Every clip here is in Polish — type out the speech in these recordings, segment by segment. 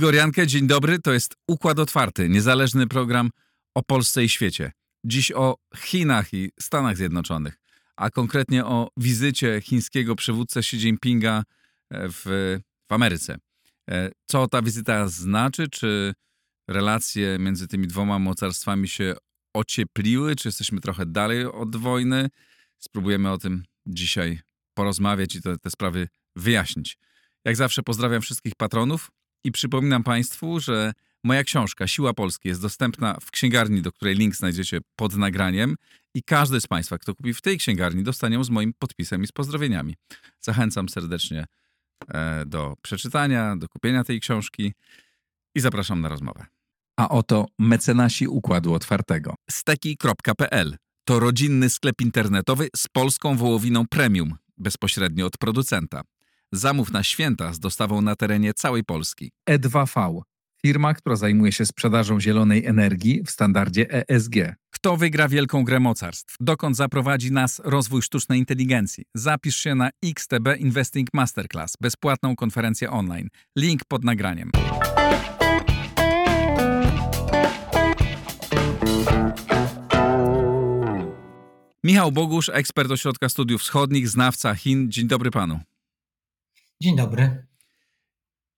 Igor Jankę, dzień dobry. To jest Układ Otwarty, niezależny program o Polsce i świecie. Dziś o Chinach i Stanach Zjednoczonych, a konkretnie o wizycie chińskiego przywódcy Xi Jinpinga e, w, w Ameryce. E, co ta wizyta znaczy? Czy relacje między tymi dwoma mocarstwami się ociepliły? Czy jesteśmy trochę dalej od wojny? Spróbujemy o tym dzisiaj porozmawiać i te, te sprawy wyjaśnić. Jak zawsze pozdrawiam wszystkich patronów. I przypominam Państwu, że moja książka Siła Polski jest dostępna w księgarni, do której link znajdziecie pod nagraniem. I każdy z Państwa, kto kupi w tej księgarni, dostanie ją z moim podpisem i z pozdrowieniami. Zachęcam serdecznie do przeczytania, do kupienia tej książki i zapraszam na rozmowę. A oto mecenasi Układu Otwartego. Steki.pl to rodzinny sklep internetowy z polską wołowiną premium, bezpośrednio od producenta. Zamów na święta z dostawą na terenie całej Polski. E2V. Firma, która zajmuje się sprzedażą zielonej energii w standardzie ESG. Kto wygra wielką grę mocarstw? Dokąd zaprowadzi nas rozwój sztucznej inteligencji? Zapisz się na XTB Investing Masterclass, bezpłatną konferencję online. Link pod nagraniem. Michał Bogusz, ekspert Ośrodka Studiów Wschodnich, znawca Chin. Dzień dobry panu. Dzień dobry.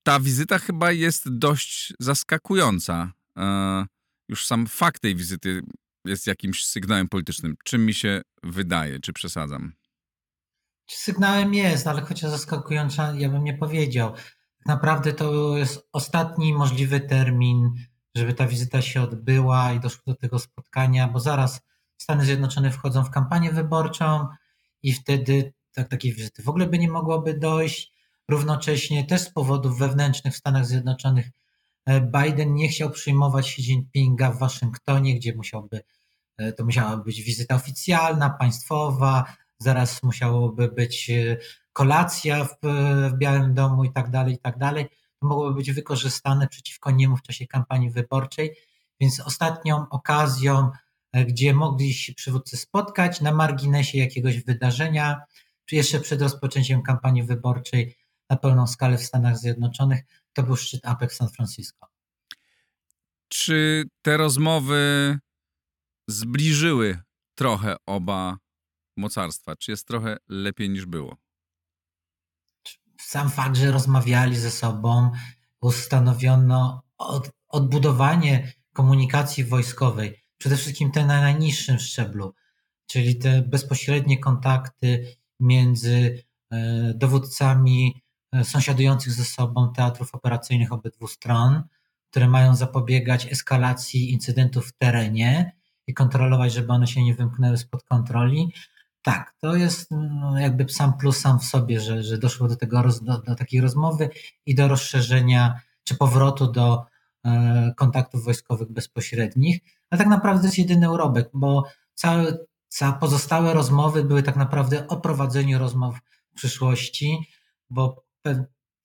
Ta wizyta chyba jest dość zaskakująca. E, już sam fakt tej wizyty jest jakimś sygnałem politycznym. Czym mi się wydaje, czy przesadzam? Sygnałem jest, ale chociaż zaskakująca, ja bym nie powiedział. Tak naprawdę to jest ostatni możliwy termin, żeby ta wizyta się odbyła i doszło do tego spotkania, bo zaraz Stany Zjednoczone wchodzą w kampanię wyborczą i wtedy tak, takiej wizyty w ogóle by nie mogłoby dojść. Równocześnie też z powodów wewnętrznych w Stanach Zjednoczonych Biden nie chciał przyjmować Xi Jinpinga w Waszyngtonie, gdzie musiałby, e, to musiała być wizyta oficjalna, państwowa, zaraz musiałoby być e, kolacja w, w Białym Domu i tak dalej, i tak dalej. To mogłoby być wykorzystane przeciwko niemu w czasie kampanii wyborczej, więc ostatnią okazją, gdzie mogli się przywódcy spotkać na marginesie jakiegoś wydarzenia, czy jeszcze przed rozpoczęciem kampanii wyborczej, na pełną skalę w Stanach Zjednoczonych, to był szczyt APEC San Francisco. Czy te rozmowy zbliżyły trochę oba mocarstwa? Czy jest trochę lepiej niż było? Sam fakt, że rozmawiali ze sobą, ustanowiono od, odbudowanie komunikacji wojskowej, przede wszystkim te na najniższym szczeblu, czyli te bezpośrednie kontakty między e, dowódcami sąsiadujących ze sobą teatrów operacyjnych obydwu stron, które mają zapobiegać eskalacji incydentów w terenie i kontrolować, żeby one się nie wymknęły spod kontroli. Tak, to jest no, jakby sam plus sam w sobie, że, że doszło do, tego, do, do takiej rozmowy i do rozszerzenia czy powrotu do e, kontaktów wojskowych bezpośrednich. Ale tak naprawdę to jest jedyny urobek, bo całe, całe pozostałe rozmowy były tak naprawdę o prowadzeniu rozmów w przyszłości, bo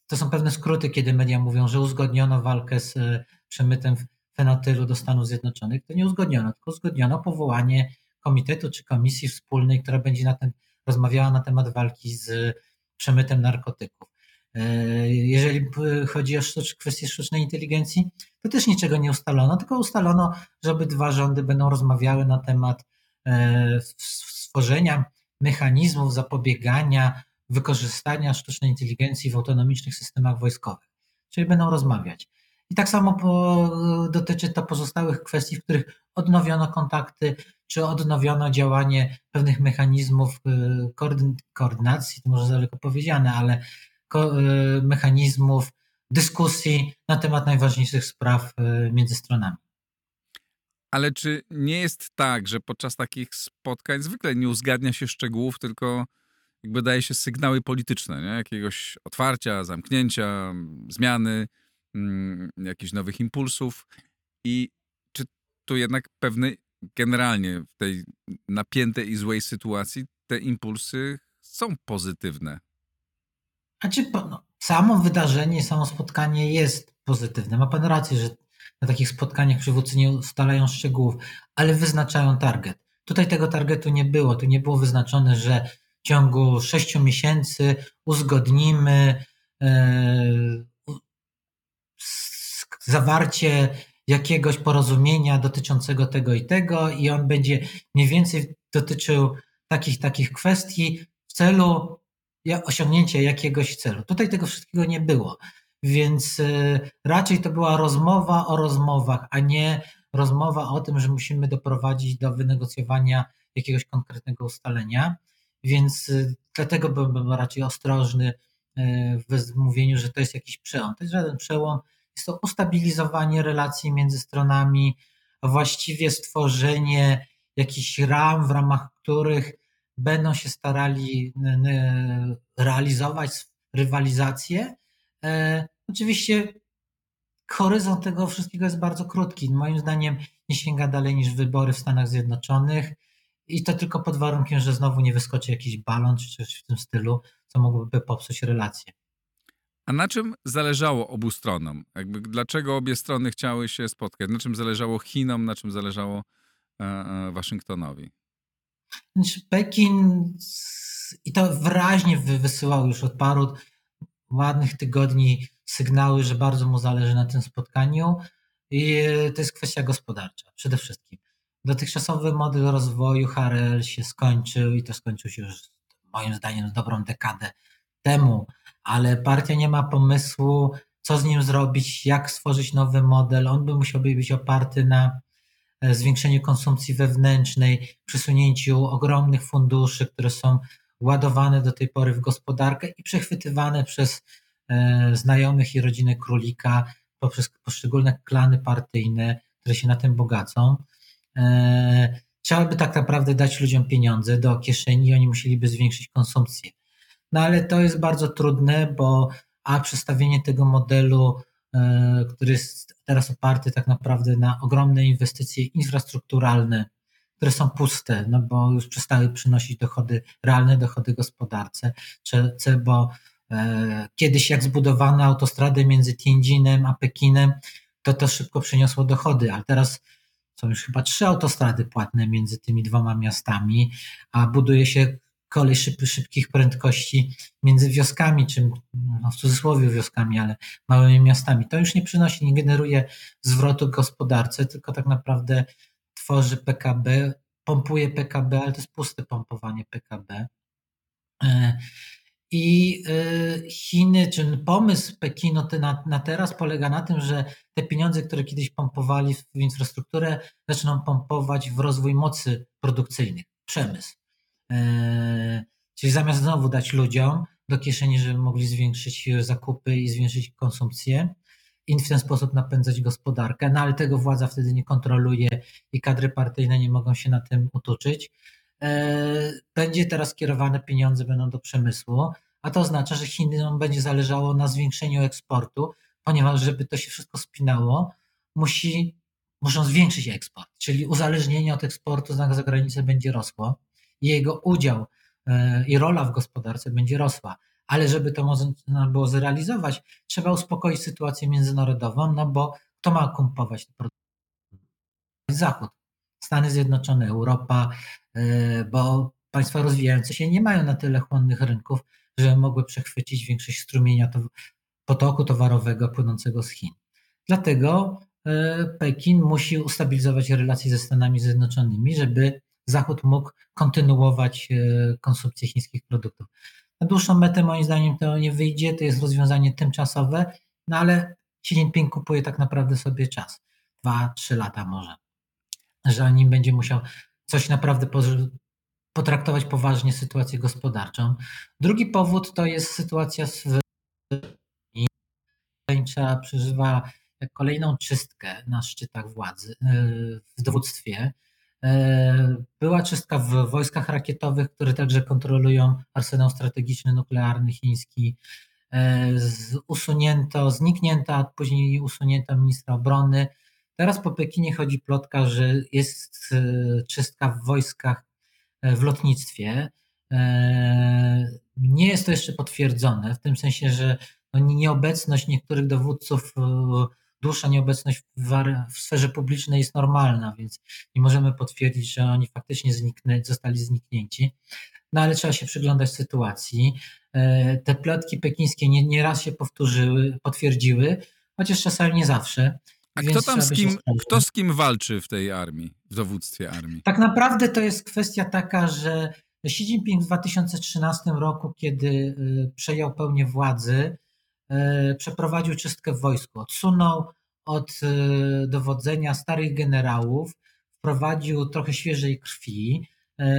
to są pewne skróty, kiedy media mówią, że uzgodniono walkę z e, przemytem fenotylu do Stanów Zjednoczonych. To nie uzgodniono, tylko uzgodniono powołanie komitetu czy komisji wspólnej, która będzie na ten, rozmawiała na temat walki z przemytem narkotyków. E, jeżeli chodzi o kwestię sztucznej inteligencji, to też niczego nie ustalono, tylko ustalono, że obydwa rządy będą rozmawiały na temat e, stworzenia mechanizmów zapobiegania wykorzystania sztucznej inteligencji w autonomicznych systemach wojskowych, czyli będą rozmawiać. I tak samo po, dotyczy to pozostałych kwestii, w których odnowiono kontakty, czy odnowiono działanie pewnych mechanizmów y, koordynacji, to może daleko powiedziane, ale y, mechanizmów dyskusji na temat najważniejszych spraw y, między stronami. Ale czy nie jest tak, że podczas takich spotkań zwykle nie uzgadnia się szczegółów, tylko jakby daje się sygnały polityczne, nie? jakiegoś otwarcia, zamknięcia, zmiany, mm, jakichś nowych impulsów. I czy tu jednak pewne, generalnie w tej napiętej i złej sytuacji, te impulsy są pozytywne? A czy po, no, samo wydarzenie, samo spotkanie jest pozytywne. Ma pan rację, że na takich spotkaniach przywódcy nie ustalają szczegółów, ale wyznaczają target. Tutaj tego targetu nie było. Tu nie było wyznaczone, że w ciągu sześciu miesięcy uzgodnimy e, zawarcie jakiegoś porozumienia dotyczącego tego i tego, i on będzie mniej więcej dotyczył takich, takich kwestii w celu osiągnięcia jakiegoś celu. Tutaj tego wszystkiego nie było. Więc e, raczej to była rozmowa o rozmowach, a nie rozmowa o tym, że musimy doprowadzić do wynegocjowania jakiegoś konkretnego ustalenia. Więc e, dlatego byłbym raczej ostrożny e, w mówieniu, że to jest jakiś przełom. To jest żaden przełom, jest to ustabilizowanie relacji między stronami, właściwie stworzenie jakichś ram, w ramach których będą się starali realizować rywalizację. E, oczywiście horyzont tego wszystkiego jest bardzo krótki. Moim zdaniem nie sięga dalej niż wybory w Stanach Zjednoczonych i to tylko pod warunkiem, że znowu nie wyskoczy jakiś balon czy coś w tym stylu, co mogłoby popsuć relacje. A na czym zależało obu stronom? Jakby dlaczego obie strony chciały się spotkać? Na czym zależało Chinom, na czym zależało e, e, Waszyngtonowi? Znaczy, Pekin i to wyraźnie wysyłał już od paru ładnych tygodni sygnały, że bardzo mu zależy na tym spotkaniu i to jest kwestia gospodarcza przede wszystkim. Dotychczasowy model rozwoju HRL się skończył i to skończył się już moim zdaniem dobrą dekadę temu, ale partia nie ma pomysłu, co z nim zrobić, jak stworzyć nowy model. On by musiał być oparty na e, zwiększeniu konsumpcji wewnętrznej, przesunięciu ogromnych funduszy, które są ładowane do tej pory w gospodarkę i przechwytywane przez e, znajomych i rodzinę królika, poprzez poszczególne klany partyjne, które się na tym bogacą. E, trzeba by tak naprawdę dać ludziom pieniądze do kieszeni i oni musieliby zwiększyć konsumpcję. No ale to jest bardzo trudne, bo a przestawienie tego modelu, e, który jest teraz oparty tak naprawdę na ogromne inwestycje infrastrukturalne, które są puste, no bo już przestały przynosić dochody, realne dochody gospodarce, bo e, kiedyś jak zbudowano autostradę między Tianjinem a Pekinem, to to szybko przyniosło dochody, ale teraz są już chyba trzy autostrady płatne między tymi dwoma miastami, a buduje się kolej szyb, szybkich prędkości między wioskami, czy no w cudzysłowie wioskami, ale małymi miastami. To już nie przynosi, nie generuje zwrotu gospodarce, tylko tak naprawdę tworzy PKB, pompuje PKB, ale to jest puste pompowanie PKB. I e, Chiny, czy pomysł Pekinu na, na teraz polega na tym, że te pieniądze, które kiedyś pompowali w infrastrukturę, zaczną pompować w rozwój mocy produkcyjnych, przemysł. E, czyli zamiast znowu dać ludziom do kieszeni, żeby mogli zwiększyć zakupy i zwiększyć konsumpcję, i w ten sposób napędzać gospodarkę, no ale tego władza wtedy nie kontroluje i kadry partyjne nie mogą się na tym utuczyć. E, będzie teraz kierowane pieniądze będą do przemysłu, a to oznacza, że Chinom będzie zależało na zwiększeniu eksportu, ponieważ żeby to się wszystko spinało, musi, muszą zwiększyć eksport, czyli uzależnienie od eksportu za granicę będzie rosło i jego udział e, i rola w gospodarce będzie rosła ale żeby to można było zrealizować, trzeba uspokoić sytuację międzynarodową, no bo kto ma kumpować te produkty? Zachód, Stany Zjednoczone, Europa, e, bo państwa rozwijające się nie mają na tyle chłonnych rynków, że mogły przechwycić większość strumienia to, potoku towarowego płynącego z Chin. Dlatego e, Pekin musi ustabilizować relacje ze Stanami Zjednoczonymi, żeby Zachód mógł kontynuować e, konsumpcję chińskich produktów. Na dłuższą metę moim zdaniem to nie wyjdzie, to jest rozwiązanie tymczasowe, no ale Xi Jinping kupuje tak naprawdę sobie czas. Dwa, trzy lata może. Że nim będzie musiał coś naprawdę potraktować poważnie sytuację gospodarczą. Drugi powód to jest sytuacja z Trzeba przeżywa kolejną czystkę na szczytach władzy, w dowództwie. E, była czystka w wojskach rakietowych, które także kontrolują arsenał strategiczny nuklearny chiński. E, usunięto, zniknięto, a później usunięto ministra obrony. Teraz po Pekinie chodzi plotka, że jest e, czystka w wojskach, w lotnictwie. Nie jest to jeszcze potwierdzone, w tym sensie, że no, nieobecność niektórych dowódców, dłuższa nieobecność w, sferze publicznej jest normalna, więc nie możemy potwierdzić, że oni faktycznie zniknę, zostali zniknięci. No ale trzeba się przyglądać sytuacji. Te plotki pekińskie nie, nie się powtórzyły, potwierdziły, chociaż czasami nie zawsze. A kto tam z kim, kto z kim walczy w tej armii, w dowództwie armii? Tak naprawdę to jest kwestia taka, że Xi Jinping w 2013 roku, kiedy y, przejął pełnię władzy, y, przeprowadził czystkę w wojsku. Odsunął od y, dowodzenia starych generałów, wprowadził trochę świeżej krwi.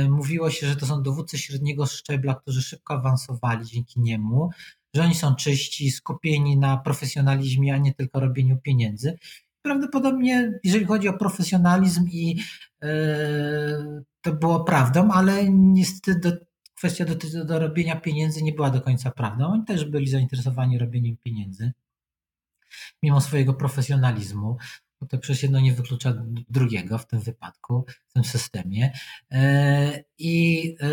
Mówiło się, że to są dowódcy średniego szczebla, którzy szybko awansowali dzięki niemu, że oni są czyści, skupieni na profesjonalizmie, a nie tylko robieniu pieniędzy prawdopodobnie, jeżeli chodzi o profesjonalizm i e, to było prawdą, ale niestety do, kwestia do, do robienia pieniędzy nie była do końca prawdą. Oni też byli zainteresowani robieniem pieniędzy, mimo swojego profesjonalizmu, bo to przecież jedno nie wyklucza drugiego w tym wypadku, w tym systemie. E, I e,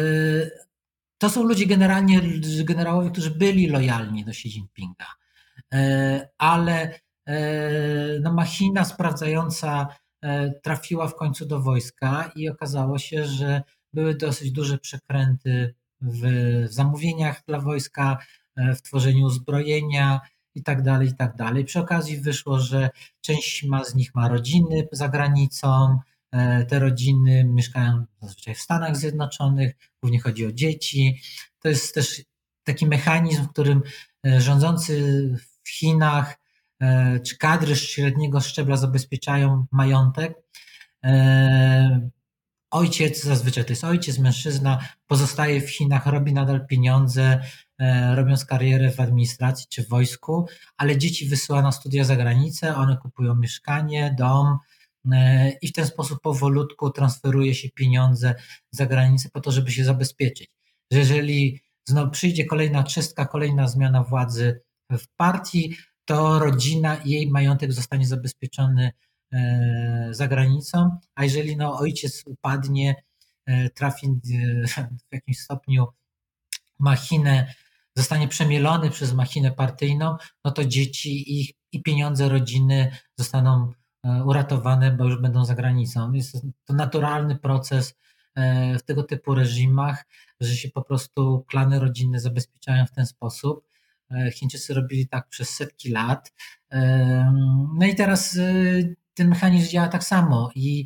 to są ludzie generalnie, generałowie, którzy byli lojalni do Xi Jinpinga, ale no, machina sprawdzająca e, trafiła w końcu do wojska i okazało się, że były dosyć duże przekręty w, zamówieniach dla wojska, e, w tworzeniu uzbrojenia i tak dalej, i tak. Przy okazji wyszło, że część ma z nich ma rodziny za granicą, te rodziny mieszkają zazwyczaj w Stanach Zjednoczonych, głównie chodzi o dzieci. To jest też taki mechanizm, w którym rządzący w Chinach E, czy kadry średniego szczebla zabezpieczają majątek. E, ojciec, zazwyczaj to jest ojciec, mężczyzna, pozostaje w Chinach, robi nadal pieniądze, e, robiąc karierę w administracji czy w wojsku, ale dzieci wysyła na studia za granicę, one kupują mieszkanie, dom i w ten sposób powolutku transferuje się pieniądze za granicę po to, żeby się zabezpieczyć. Że jeżeli znowu przyjdzie kolejna czystka, kolejna zmiana władzy w partii, to rodzina i jej majątek zostanie zabezpieczony e, za granicą, a jeżeli no, ojciec upadnie, e, trafi e, w jakimś stopniu machinę, zostanie przemielony przez machinę partyjną, no to dzieci i, i pieniądze rodziny zostaną uratowane, bo już będą za granicą. Jest to naturalny proces w tego typu reżimach, że się po prostu klany rodzinne zabezpieczają w ten sposób. E, Chińczycy robili tak przez setki lat. E, no i teraz e, ten mechanizm działa tak samo i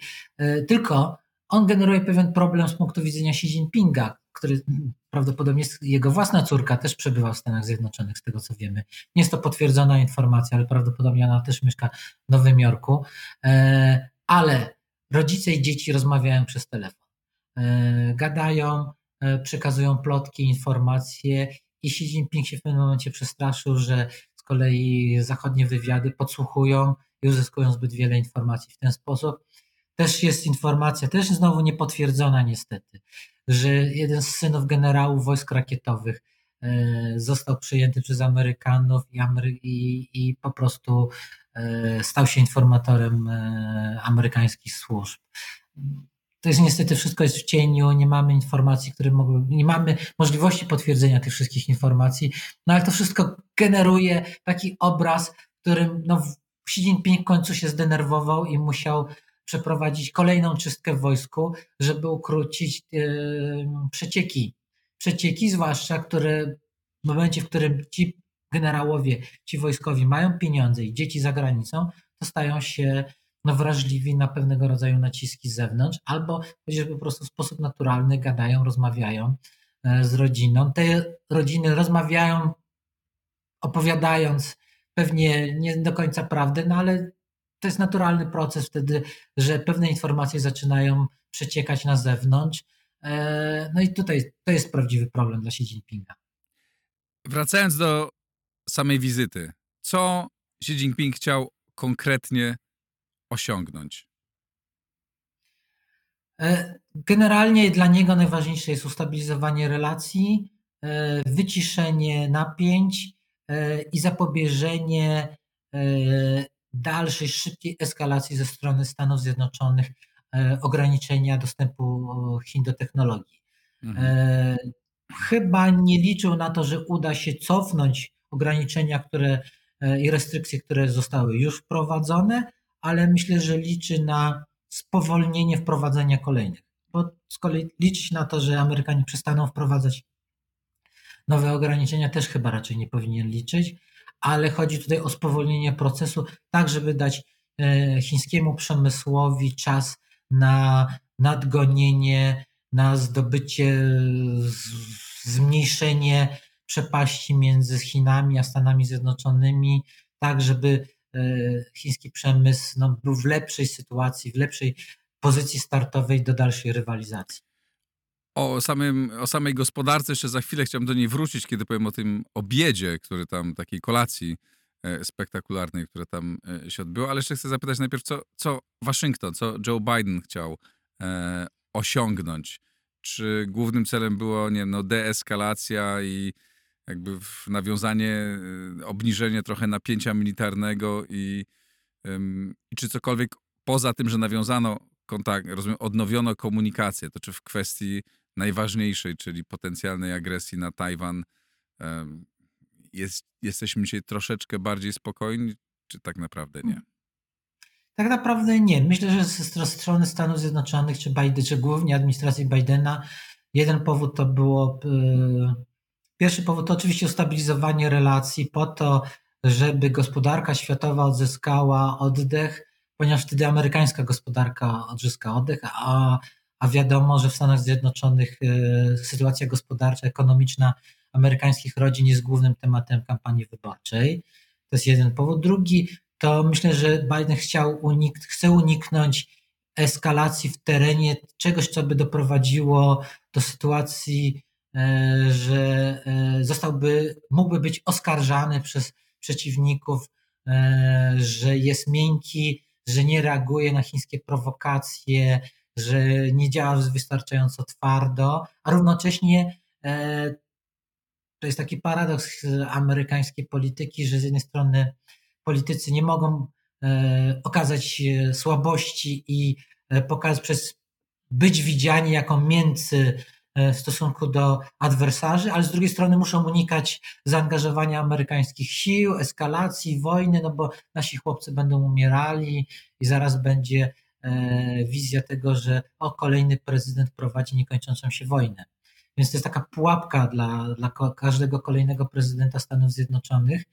tylko on generuje pewien problem z punktu widzenia Xi Jinpinga, który prawdopodobnie jego własna córka też przebywa w Stanach Zjednoczonych, z tego co wiemy. Nie jest to potwierdzona informacja, ale prawdopodobnie ona też mieszka w Nowym Jorku. Ale rodzice i dzieci rozmawiają przez telefon. Gadają, przekazują plotki, informacje i Xi Jinping się w pewnym momencie przestraszył, że z kolei zachodnie wywiady podsłuchują i uzyskują zbyt wiele informacji w ten sposób. Też jest informacja, też znowu niepotwierdzona niestety, że jeden z synów generałów wojsk rakietowych e, został przyjęty przez Amerykanów i, Amery i, i po prostu e, stał się informatorem e, amerykańskich służb to jest niestety wszystko jest w cieniu, nie mamy informacji, które mogły, nie mamy możliwości potwierdzenia tych wszystkich informacji, no ale to wszystko generuje taki obraz, którym no, Xi Jinping w końcu się zdenerwował i musiał przeprowadzić kolejną czystkę w wojsku, żeby ukrócić yy, przecieki. Przecieki, zwłaszcza, które w momencie, w którym ci generałowie, ci wojskowi mają pieniądze i dzieci za granicą, to stają się no, wrażliwi na pewnego rodzaju naciski z zewnątrz, albo chociażby po prostu w sposób naturalny gadają, rozmawiają e, z rodziną. Te rodziny rozmawiają, opowiadając pewnie nie do końca prawdę, no ale to jest naturalny proces wtedy, że pewne informacje zaczynają przeciekać na zewnątrz. E, no i tutaj to jest prawdziwy problem dla Xi Jinpinga. Wracając do samej wizyty, co Xi Jinping chciał konkretnie osiągnąć? E, generalnie dla niego najważniejsze jest ustabilizowanie relacji, e, wyciszenie napięć e, i zapobieżenie dalszej, szybkiej eskalacji ze strony Stanów Zjednoczonych, ograniczenia dostępu Chin do technologii. Mhm. Chyba nie liczył na to, że uda się cofnąć ograniczenia, które i restrykcje, które zostały już wprowadzone, ale myślę, że liczy na spowolnienie wprowadzenia kolejnych. Bo z kolei liczyć na to, że Amerykanie przestaną wprowadzać nowe ograniczenia, też chyba raczej nie powinien liczyć, ale chodzi tutaj o spowolnienie procesu, tak żeby dać e, chińskiemu przemysłowi czas na nadgonienie, na zdobycie, zmniejszenie przepaści między Chinami a Stanami Zjednoczonymi, tak żeby chiński przemysł no, był w lepszej sytuacji, w lepszej pozycji startowej do dalszej rywalizacji. O, samym, o samej gospodarce jeszcze za chwilę chciałbym do niej wrócić, kiedy powiem o tym obiedzie, który tam, takiej kolacji e, spektakularnej, która tam e, się odbyła, ale jeszcze chcę zapytać najpierw, co, co Waszyngton, co Joe Biden chciał e, osiągnąć? Czy głównym celem było, nie no, deeskalacja i jakby nawiązanie, e, obniżenie trochę napięcia militarnego i, i czy cokolwiek poza tym, że nawiązano kontakt, rozumiem, odnowiono komunikację, to czy w kwestii najważniejszej, czyli potencjalnej agresji na Tajwan, jest, jesteśmy dzisiaj troszeczkę bardziej spokojni, czy tak naprawdę nie? Tak naprawdę nie. Myślę, że ze strony Stanów Zjednoczonych, czy, Biden, czy głównie administracji Bidena, jeden powód to było. Pierwszy powód to oczywiście ustabilizowanie relacji po to, żeby gospodarka światowa odzyskała oddech, ponieważ wtedy amerykańska gospodarka odzyska oddech, a a wiadomo, że w Stanach Zjednoczonych e, sytuacja gospodarcza, ekonomiczna amerykańskich rodzin jest głównym tematem kampanii wyborczej. To jest jeden powód. Drugi to myślę, że Biden chciał unik chce uniknąć eskalacji w terenie czegoś, co by doprowadziło do sytuacji, że e, zostałby, mógłby być oskarżany przez przeciwników, że jest miękki, że nie reaguje na chińskie prowokacje, że nie działa wystarczająco twardo, a równocześnie e, to jest taki paradoks amerykańskiej polityki, że z jednej strony politycy nie mogą e, okazać słabości i e, pokazać przez być widziani jako mięcy w stosunku do adwersarzy, ale z drugiej strony muszą unikać zaangażowania amerykańskich sił, eskalacji, wojny, no bo nasi chłopcy będą umierali i zaraz będzie E, wizja tego, że o, kolejny prezydent prowadzi niekończącą się wojnę. Więc to jest taka pułapka dla, dla każdego kolejnego prezydenta Stanów Zjednoczonych.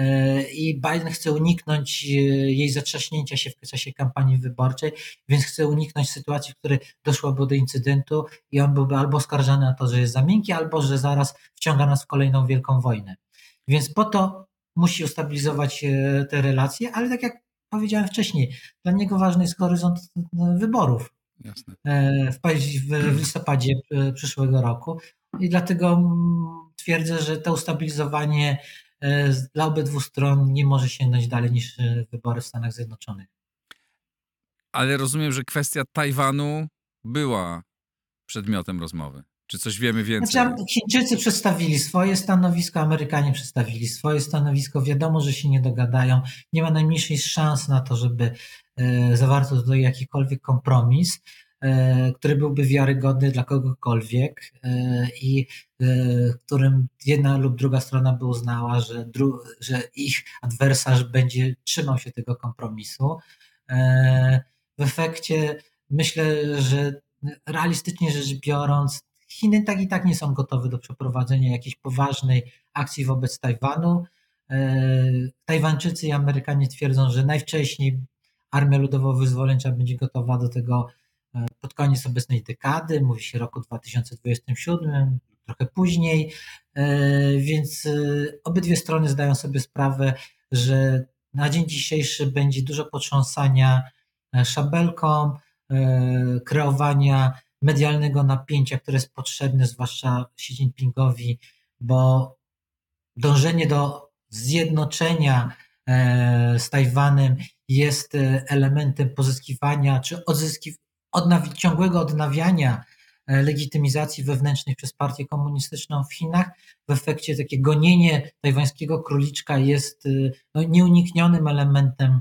E, I Biden chce uniknąć e, jej zatrzaśnięcia się w czasie kampanii wyborczej, więc chce uniknąć sytuacji, w której doszłoby do incydentu i on byłby albo oskarżany o to, że jest za miękki, albo że zaraz wciąga nas w kolejną wielką wojnę. Więc po to musi ustabilizować te relacje, ale tak jak powiedziałem wcześniej, dla niego ważny jest horyzont e, wyborów Jasne. E, w, listopadzie e, przyszłego roku i dlatego twierdzę, że to ustabilizowanie dla obydwu stron nie może sięgnąć dalej niż wybory w Stanach Zjednoczonych. Ale rozumiem, że kwestia Tajwanu była przedmiotem rozmowy. Czy coś wiemy więcej? Znaczy, Chińczycy przedstawili swoje stanowisko, Amerykanie przedstawili swoje stanowisko. Wiadomo, że się nie dogadają. Nie ma najmniejszej szans na to, żeby e, zawarto tutaj jakikolwiek kompromis, e, który byłby wiarygodny dla kogokolwiek e, i w którym jedna lub druga strona by uznała, że, że ich adwersarz będzie trzymał się tego kompromisu. W efekcie myślę, że realistycznie rzecz biorąc, Chiny tak i tak nie są gotowe do przeprowadzenia jakiejś poważnej akcji wobec Tajwanu. E, Tajwańczycy i Amerykanie twierdzą, że najwcześniej Armia Ludowo-Wyzwoleńcza będzie gotowa do tego e, pod koniec obecnej dekady, mówi się roku 2027, trochę później, e, więc obydwie strony zdają sobie sprawę, że na dzień dzisiejszy będzie dużo potrząsania szabelką, kreowania medialnego napięcia, które jest potrzebne, zwłaszcza Xi Jinpingowi, bo dążenie do zjednoczenia e, z Tajwanem jest e, elementem pozyskiwania czy odzyskiw- odnawi- ciągłego odnawiania e, legitymizacji wewnętrznej przez partię komunistyczną w Chinach. W efekcie takie gonienie tajwańskiego króliczka jest no, nieuniknionym elementem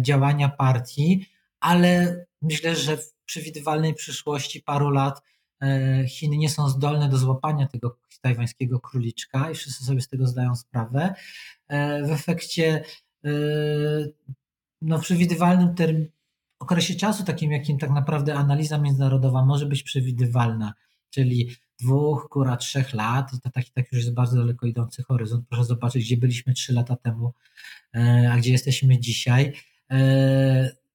działania partii, ale myślę, że przewidywalnej przyszłości paru lat e, Chiny nie są zdolne do złapania tego tajwańskiego króliczka i wszyscy sobie z tego zdają sprawę. E, w efekcie e, no, w przewidywalnym terminie okresie czasu, takim jakim tak naprawdę analiza międzynarodowa może być przewidywalna, czyli dwóch, góra trzech lat, to taki tak już jest bardzo daleko idący horyzont. Proszę zobaczyć, gdzie byliśmy trzy lata temu, a gdzie jesteśmy dzisiaj.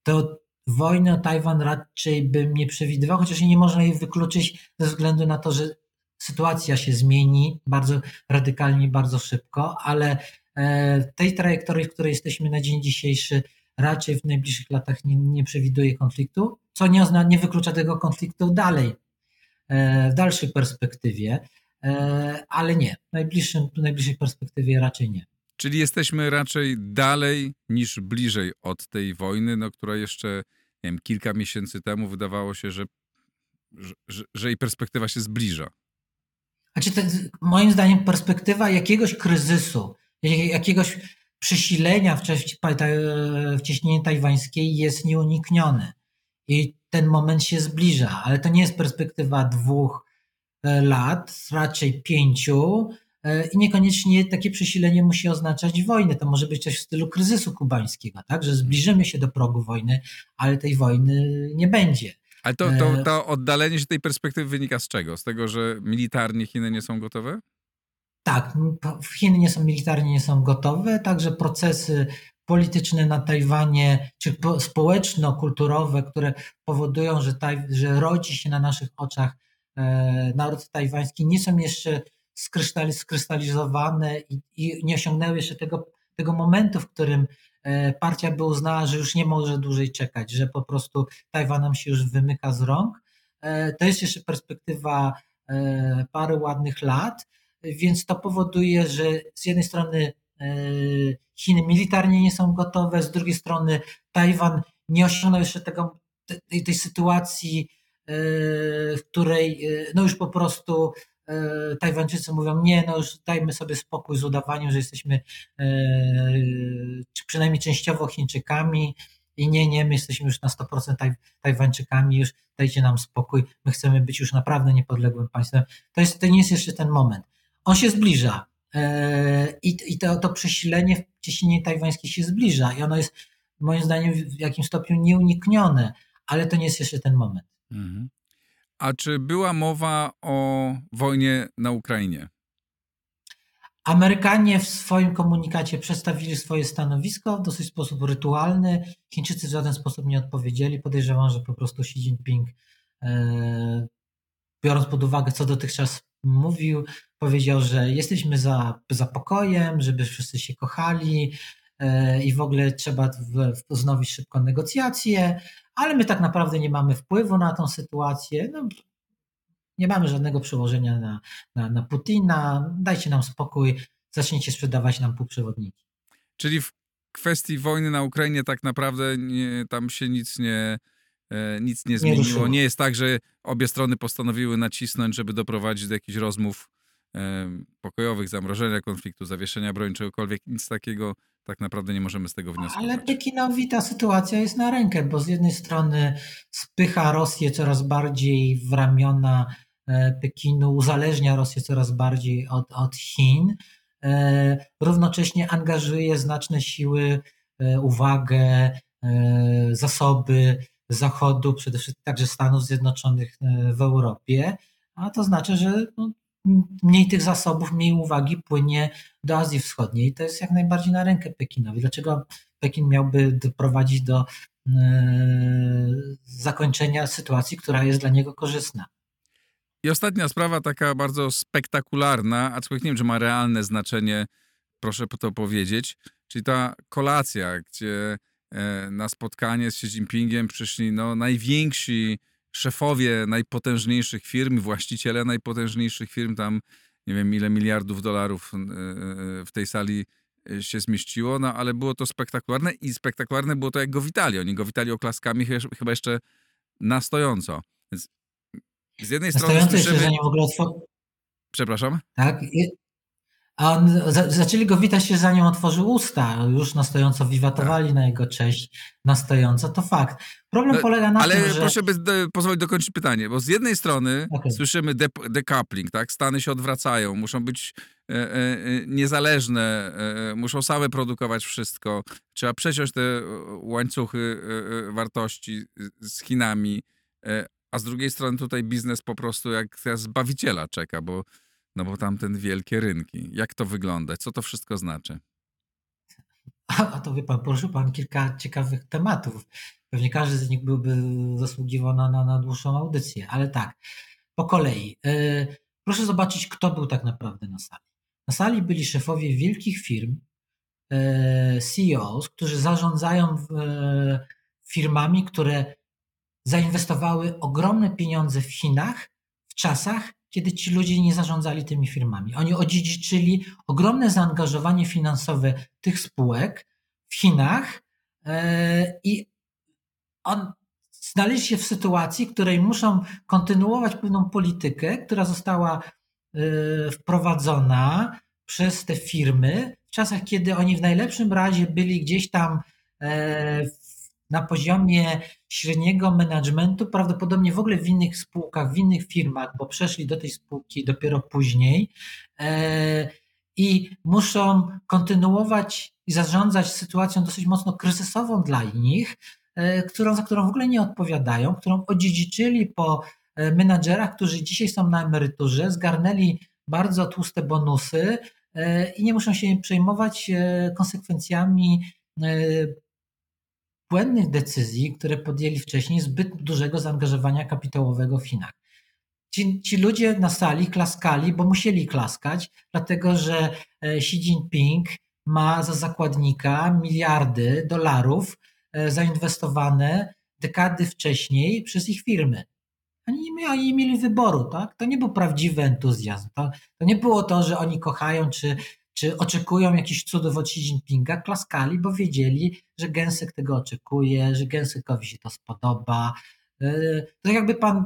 To wojny o Tajwan raczej bym nie przewidywał, chociaż nie można jej wykluczyć ze względu na to, że sytuacja się zmieni bardzo radykalnie, bardzo szybko, ale e, tej trajektorii, w której jesteśmy na dzień dzisiejszy, raczej w najbliższych latach nie, nie przewiduje konfliktu, co nie, ozna, nie wyklucza tego konfliktu dalej, e, w dalszej perspektywie, e, ale nie, w, najbliższym, w najbliższej perspektywie raczej nie. Czyli jesteśmy raczej dalej niż bliżej od tej wojny, no, która jeszcze nie wiem, kilka miesięcy temu wydawało się, że, że, że jej perspektywa się zbliża. Znaczy, moim zdaniem perspektywa jakiegoś kryzysu, jakiegoś przesilenia w, w cieśninie tajwańskiej jest nieuniknione. I ten moment się zbliża, ale to nie jest perspektywa dwóch e, lat, raczej pięciu, E, I niekoniecznie takie przesilenie musi oznaczać wojnę. To może być coś w stylu kryzysu kubańskiego, tak? że zbliżymy się do progu wojny, ale tej wojny nie będzie. Ale to, to, e, to oddalenie się tej perspektywy wynika z czego? Z tego, że militarnie Chiny nie są gotowe? Tak, Chiny nie są militarnie nie są gotowe, także procesy polityczne na Tajwanie, czy społeczno-kulturowe, które powodują, że, taj, że rodzi się na naszych oczach e, naród tajwański, nie są jeszcze skrystalizowane i, i nie osiągnęły jeszcze tego, tego momentu, w którym e, partia by uznała, że już nie może dłużej czekać, że po prostu Tajwan nam się już wymyka z rąk. E, to jest jeszcze perspektywa e, parę ładnych lat, więc to powoduje, że z jednej strony Chiny militarnie nie są gotowe, z drugiej strony Tajwan nie osiągnął jeszcze tego, tej, tej sytuacji, w której no już po prostu E, Tajwańczycy mówią, nie, no już dajmy sobie spokój z udawaniem, że jesteśmy e, czy przynajmniej częściowo Chińczykami i nie, nie, my jesteśmy już na 100% taj, Tajwańczykami, już dajcie nam spokój, my chcemy być już naprawdę niepodległym państwem. To, jest, to nie jest jeszcze ten moment. On się zbliża e, i, i to, to przesilenie w cieśninie tajwańskiej się zbliża i ono jest moim zdaniem w jakimś stopniu nieuniknione, ale to nie jest jeszcze ten moment. Mhm. A czy była mowa o wojnie na Ukrainie? Amerykanie w swoim komunikacie przedstawili swoje stanowisko w dosyć sposób rytualny. Chińczycy w żaden sposób nie odpowiedzieli. Podejrzewam, że po prostu Xi Jinping, e, biorąc pod uwagę, co dotychczas mówił, powiedział, że jesteśmy za, za pokojem, żeby wszyscy się kochali e, i w ogóle trzeba wznowić szybko negocjacje ale my tak naprawdę nie mamy wpływu na tą sytuację. No, nie mamy żadnego przełożenia na, na, na Putina. Dajcie nam spokój, zacznijcie sprzedawać nam półprzewodniki. Czyli w kwestii wojny na Ukrainie tak naprawdę nie, tam się nic nie, e, nic nie zmieniło. Nie, nie, jest tak, że obie strony postanowiły nacisnąć, żeby doprowadzić do jakichś rozmów pokojowych, zamrożenia konfliktu, zawieszenia broni, czegokolwiek. Nic takiego tak naprawdę nie możemy z tego wnioskować. Ale Pekinowi ta sytuacja jest na rękę, bo z jednej strony spycha Rosję coraz bardziej w ramiona e, Pekinu, uzależnia Rosję coraz bardziej od, od Chin, e, równocześnie angażuje znaczne siły, e, uwagę, zasoby Zachodu, przede wszystkim także Stanów Zjednoczonych w Europie, a to znaczy, że no, mniej tych zasobów, mniej uwagi płynie do Azji Wschodniej. To jest jak najbardziej na rękę Pekinowi. Dlaczego Pekin miałby doprowadzić do e, zakończenia sytuacji, która jest dla niego korzystna? I ostatnia sprawa, taka bardzo spektakularna, aczkolwiek nie wiem, czy ma realne znaczenie, proszę to powiedzieć, czyli ta kolacja, gdzie e, na spotkanie z Xi Jinpingiem przyszli no, najwięksi szefowie najpotężniejszych firm, właściciele najpotężniejszych firm, tam nie wiem ile miliardów dolarów e, e, w tej sali e, się zmieściło, no ale było to spektakularne i spektakularne było to, jak go witali. Oni go witali oklaskami chyba jeszcze na stojąco. Więc z jednej strony słyszymy... Przepraszam? Tak. A on, za, zaczęli go witać się zanim otworzył usta. Już na stojąco wiwatowali tak. na jego cześć, na stojąco. To fakt. Problem no, polega na ale tym, że... proszę by, de, pozwolić dokończyć pytanie, bo z jednej strony okay. słyszymy de, decoupling, tak? Stany się odwracają, muszą być e, e, e niezależne, e, e, muszą same produkować wszystko. Trzeba przeciąć te łańcuchy e, wartości z Chinami, a z drugiej strony tutaj biznes po prostu jak zbawiciela czeka, bo no bo tamten wielkie rynki. Jak to wygląda? Co to wszystko znaczy? A, to wie pan, poruszył pan kilka ciekawych tematów. Pewnie każdy z nich byłby zasługiwał na, na, na dłuższą audycję, ale tak, po kolei. Yy, proszę zobaczyć, kto był tak naprawdę na sali. Na sali byli szefowie wielkich firm, yy, CEOs, którzy zarządzają yy, firmami, które zainwestowały ogromne pieniądze w Chinach w czasach, kiedy ci ludzie nie zarządzali tymi firmami. Oni odziedziczyli ogromne zaangażowanie finansowe tych spółek w Chinach e, i on znaleźli się w sytuacji, w której muszą kontynuować pewną politykę, która została e, wprowadzona przez te firmy w czasach, kiedy oni w najlepszym razie byli gdzieś tam e, na poziomie średniego managementu, prawdopodobnie w ogóle w innych spółkach, w innych firmach, bo przeszli do tej spółki dopiero później e, i muszą kontynuować i zarządzać sytuacją dosyć mocno kryzysową dla nich, e, którą, za którą w ogóle nie odpowiadają, którą odziedziczyli po e, menadżerach, którzy dzisiaj są na emeryturze, zgarnęli bardzo tłuste bonusy i nie muszą się przejmować konsekwencjami błędnych decyzji, które podjęli wcześniej, zbyt dużego zaangażowania kapitałowego w Chinach. Ci, ci, ludzie na sali klaskali, bo musieli klaskać, dlatego że e, Xi Jinping ma za zakładnika miliardy dolarów e, zainwestowane dekady wcześniej przez ich firmy. Oni nie, mieli, oni mieli wyboru, tak? To nie był prawdziwy entuzjazm. To, to nie było to, że oni kochają czy czy oczekują jakichś cudów od Xi Jinpinga, klaskali, bo wiedzieli, że Gęsek tego oczekuje, że Gęsekowi się to spodoba. E, to jakby pan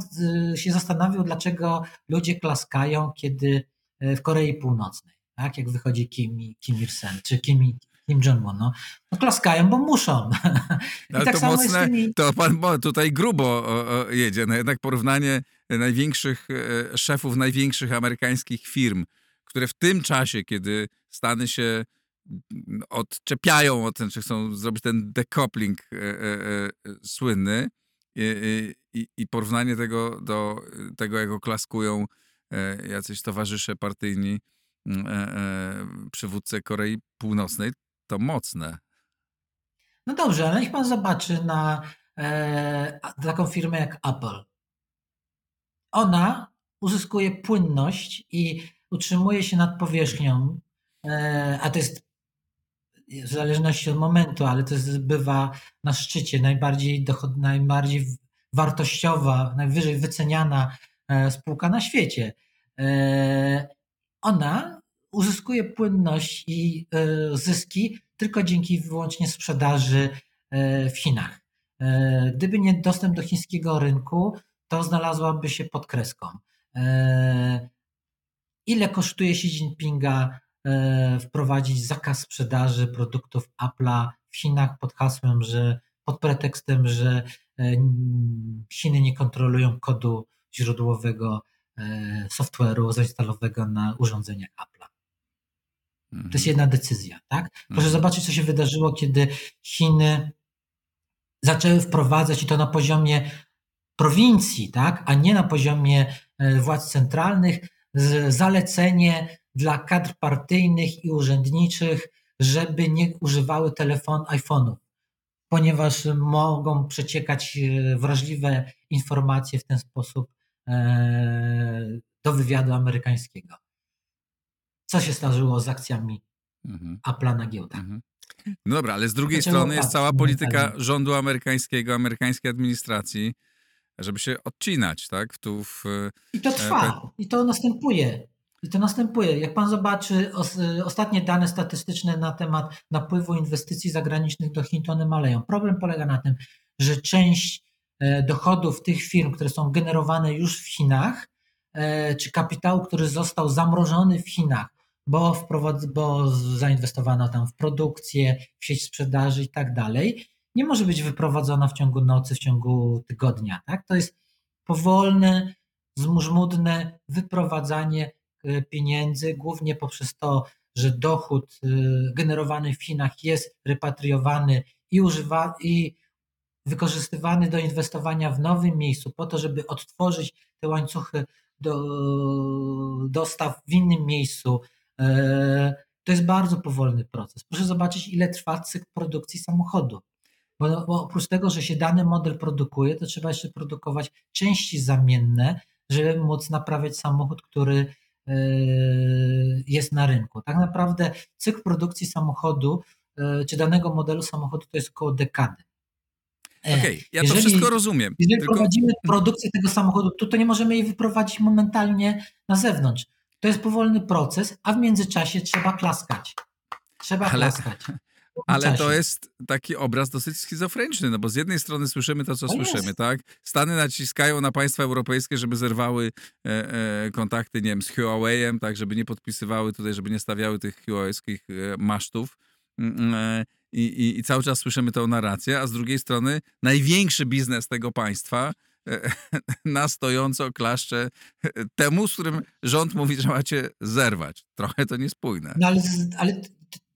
e, się zastanawiał, dlaczego ludzie klaskają, kiedy e, w Korei Północnej, tak? jak wychodzi Kim, Kim Il-sen czy Kim, Kim Jong-un. No, no klaskają, bo muszą. Ale tak to mocne, tymi... to pan tutaj grubo jedzie. No jednak porównanie największych szefów największych amerykańskich firm które w tym czasie, kiedy Stany się mm, odczepiają od ten, czy chcą zrobić ten decoupling e, e, e, słynny i, i, porównanie tego do tego, jak oklaskują e, jacyś towarzysze partyjni, mm, e, e, przywódcy Korei Północnej, to mocne. No dobrze, ale niech pan zobaczy na taką firmę jak Apple. Ona uzyskuje płynność i utrzymuje się nad powierzchnią, e, a to jest w zależności od momentu, ale to jest, bywa na szczycie, najbardziej, dochod, najbardziej wartościowa, najwyżej wyceniana e, spółka na świecie. E, ona uzyskuje płynność i zyski tylko dzięki wyłącznie sprzedaży w Chinach. Gdyby nie dostęp do chińskiego rynku, to znalazłaby się pod kreską ile kosztuje Xi Jinpinga e, wprowadzić zakaz sprzedaży produktów Apple'a w Chinach pod hasłem, że pod pretekstem, że e, Chiny nie kontrolują kodu źródłowego e, software'u zainstalowego na urządzeniach Apple'a. To jest mhm. jedna decyzja, tak? Proszę mhm. zobaczyć, co się wydarzyło, kiedy Chiny zaczęły wprowadzać i to na poziomie prowincji, tak, a nie na poziomie władz centralnych, zalecenie dla kadr partyjnych i urzędniczych, żeby nie używały telefon iPhone'ów, ponieważ mogą przeciekać e, wrażliwe informacje w ten sposób e, do wywiadu amerykańskiego. Co się zdarzyło z akcjami mhm. Apple'a na giełdach? Mhm. No dobra, ale z drugiej strony jest cała polityka rządu amerykańskiego, amerykańskiej administracji, żeby się odcinać, tak? Tu w, I to e, trwa, i to następuje. I to następuje. Jak pan zobaczy os, ostatnie dane statystyczne na temat napływu inwestycji zagranicznych do Chin, to one maleją. Problem polega na tym, że część e, dochodów tych firm, które są generowane już w Chinach, e, czy kapitału, który został zamrożony w Chinach, bo, wprowadz, bo zainwestowano tam w produkcję, w sieć sprzedaży i tak dalej, nie może być wyprowadzona w ciągu nocy, w ciągu tygodnia. Tak? To jest powolne, zmużmudne wyprowadzanie e, pieniędzy, głównie poprzez to, że dochód e, generowany w Chinach jest repatriowany i, używa, i wykorzystywany do inwestowania w nowym miejscu, po to, żeby odtworzyć te łańcuchy do, dostaw w innym miejscu. E, to jest bardzo powolny proces. Proszę zobaczyć, ile trwa cykl produkcji samochodu. Bo, bo oprócz tego, że się dany model produkuje, to trzeba jeszcze produkować części zamienne, żeby móc naprawiać samochód, który e, jest na rynku. Tak naprawdę cykl produkcji samochodu e, czy danego modelu samochodu to jest około dekady. E, Okej, okay, ja jeżeli, to wszystko rozumiem. Jeżeli tylko... prowadzimy produkcję tego samochodu, to, to nie możemy jej wyprowadzić momentalnie na zewnątrz. To jest powolny proces, a w międzyczasie trzeba klaskać. Trzeba Ale... klaskać. Ale to jest taki obraz dosyć schizofreniczny, no bo z jednej strony słyszymy to, co to słyszymy, jest. tak? Stany naciskają na państwa europejskie, żeby zerwały e, e, kontakty, nie wiem, z Huawei'em, tak, żeby nie podpisywały tutaj, żeby nie stawiały tych huawei'skich e, masztów. Mm, mm, e, I, i, I cały czas słyszymy tę narrację, a z drugiej strony największy biznes tego państwa e, na stojąco klaszcze temu, z którym rząd mówi, że macie zerwać. Trochę to niespójne. No ale, ale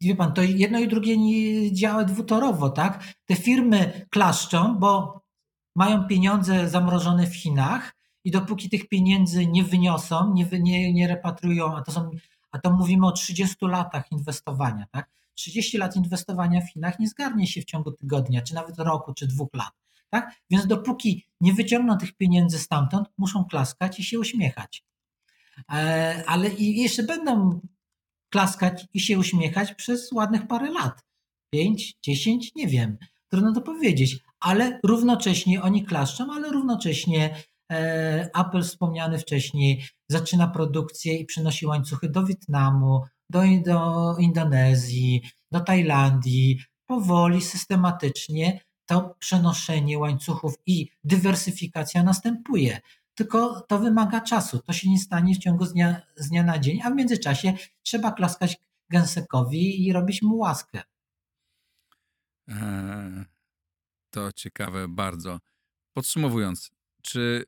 wie pan, to jedno i drugie nie działa dwutorowo, tak? Te firmy klaszczą, bo mają pieniądze zamrożone w Chinach i dopóki tych pieniędzy nie wyniosą, nie, nie, nie repatrują, a to są, a to mówimy o 30 latach inwestowania, tak? 30 lat inwestowania w Chinach nie zgarnie się w ciągu tygodnia, czy nawet roku, czy dwóch lat. Tak? Więc dopóki nie wyciągną tych pieniędzy stamtąd, muszą klaskać i się uśmiechać. E, ale i jeszcze będą klaskać i się uśmiechać przez ładnych parę lat. Pięć, dziesięć, nie wiem. Trudno to powiedzieć, ale równocześnie oni klaszczą, ale równocześnie e, Apple wspomniany wcześniej zaczyna produkcję i przynosi łańcuchy do Wietnamu, do, do Indonezji, do Tajlandii. Powoli, systematycznie to przenoszenie łańcuchów i dywersyfikacja następuje tylko to wymaga czasu. To się nie stanie w ciągu z dnia, z dnia na dzień, a w międzyczasie trzeba klaskać gęsekowi i robić mu łaskę. Eee, to ciekawe bardzo. Podsumowując, czy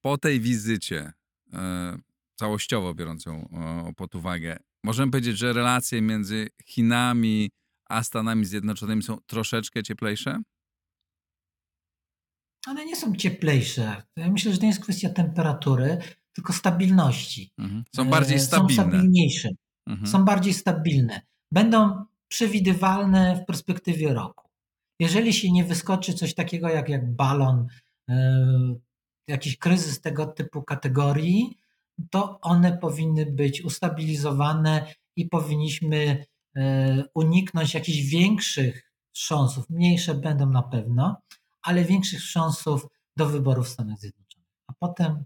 po tej wizycie, e, całościowo biorąc ją pod uwagę, możemy powiedzieć, że relacje między Chinami a Stanami Zjednoczonymi są troszeczkę cieplejsze? One nie są cieplejsze. Ja myślę, że to nie jest kwestia temperatury, tylko stabilności. Mhm. Są bardziej stabilne. Są stabilniejsze. Mhm. Są bardziej stabilne. Będą przewidywalne w perspektywie roku. Jeżeli się nie wyskoczy coś takiego jak, jak balon, yy, jakiś kryzys tego typu kategorii, to one powinny być ustabilizowane i powinniśmy yy, uniknąć jakichś większych wstrząsów. Mniejsze będą na pewno, ale większych szansów do wyborów w Stanach Zjednoczonych. A potem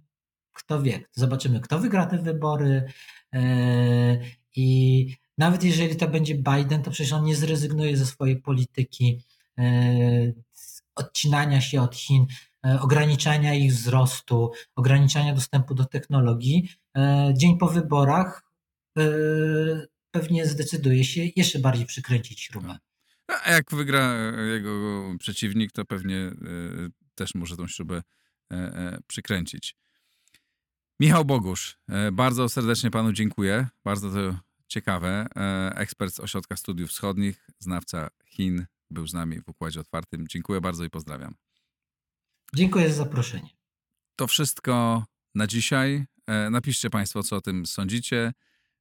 kto wie, zobaczymy, kto wygra te wybory e, i nawet jeżeli to będzie Biden, to przecież on nie zrezygnuje ze swojej polityki e, odcinania się od Chin, e, ograniczania ich wzrostu, ograniczania dostępu do technologii. Dzień po wyborach pewnie zdecyduje się jeszcze bardziej przykręcić śrubę. A jak wygra e, jego przeciwnik, to pewnie e, też może tą śrubę e, przykręcić. Michał Bogusz, bardzo serdecznie panu dziękuję. Bardzo to ciekawe. Ekspert z Ośrodka Studiów Wschodnich, znawca Chin, był z nami w Układzie Otwartym. Dziękuję bardzo i pozdrawiam. Dziękuję za zaproszenie. To wszystko na dzisiaj. Napiszcie Państwo, co o tym sądzicie.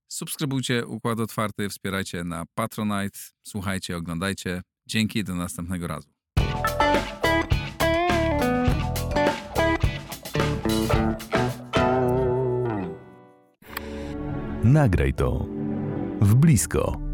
Subskrybujcie Układ Otwarty, wspierajcie na Patronite, słuchajcie, oglądajcie. Dzięki, do następnego razu. Nagraj to w blisko.